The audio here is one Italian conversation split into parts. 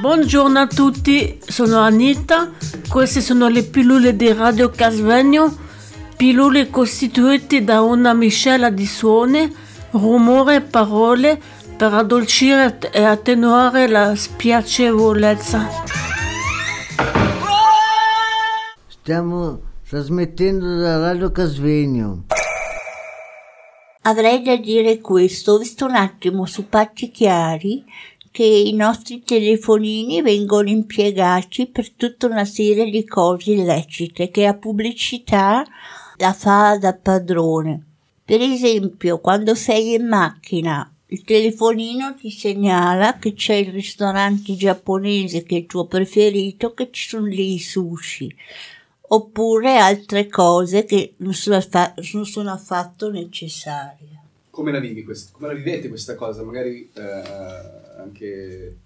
Buongiorno a tutti, sono Anita, queste sono le pillole di Radio Casvegno, pillole costituite da una miscela di suoni, rumore e parole per addolcire e attenuare la spiacevolezza. Stiamo trasmettendo da Radio Casvegno. Avrei da dire questo, visto un attimo su Pacci Chiari, che i nostri telefonini vengono impiegati per tutta una serie di cose illecite che la pubblicità la fa da padrone. Per esempio, quando sei in macchina, il telefonino ti segnala che c'è il ristorante giapponese che è il tuo preferito, che ci sono lì i sushi, oppure altre cose che non sono, affatto necessarie. Come la vivi quest- come la vivete questa cosa? Magari eh, anche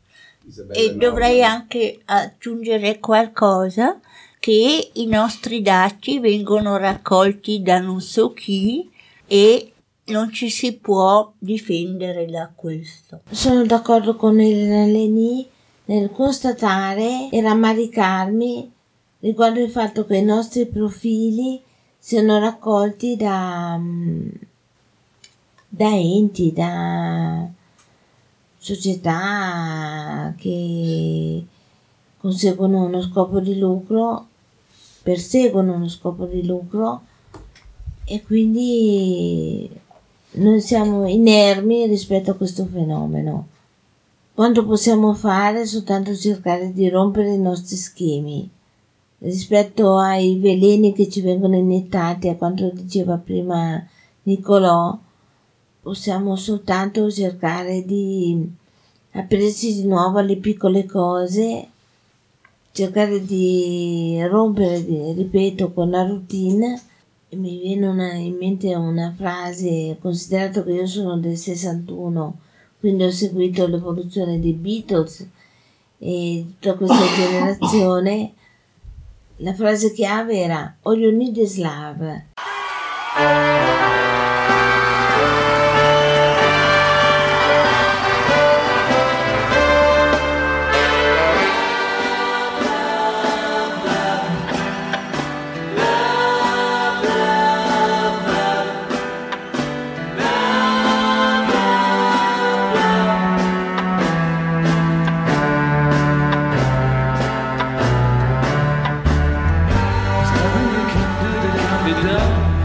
Isabella. E no? dovrei anche aggiungere qualcosa che i nostri dati vengono raccolti da non so chi e non ci si può difendere da questo. Sono d'accordo con Elena Leni nel constatare e rammaricarmi riguardo il fatto che i nostri profili siano raccolti da, mm, da enti, da società che conseguono uno scopo di lucro, perseguono uno scopo di lucro e quindi noi siamo inermi rispetto a questo fenomeno. Quanto possiamo fare soltanto cercare di rompere i nostri schemi rispetto ai veleni che ci vengono iniettati, a quanto diceva prima Nicolò, possiamo soltanto cercare di aprirsi di nuovo alle piccole cose, cercare di rompere, ripeto, con la routine. Mi viene una, in mente una frase, considerato che io sono del 61, quindi ho seguito l'evoluzione dei Beatles e tutta questa generazione, la frase chiave era All you need is love. be know.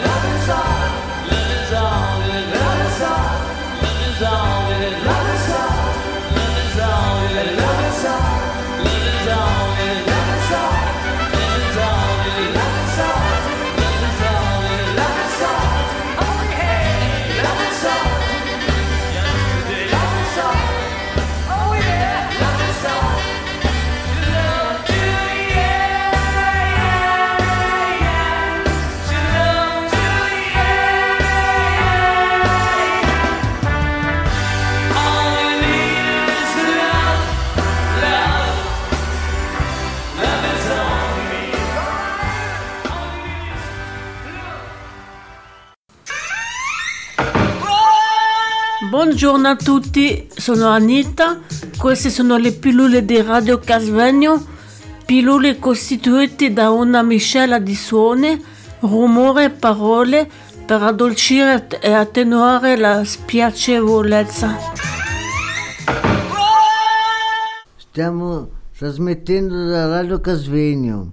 Love is all. Buongiorno a tutti, sono Anita, queste sono le pillole di Radio Casvegno, pillole costituite da una miscela di suoni, rumore e parole per addolcire e attenuare la spiacevolezza. Stiamo trasmettendo da Radio Casvegno.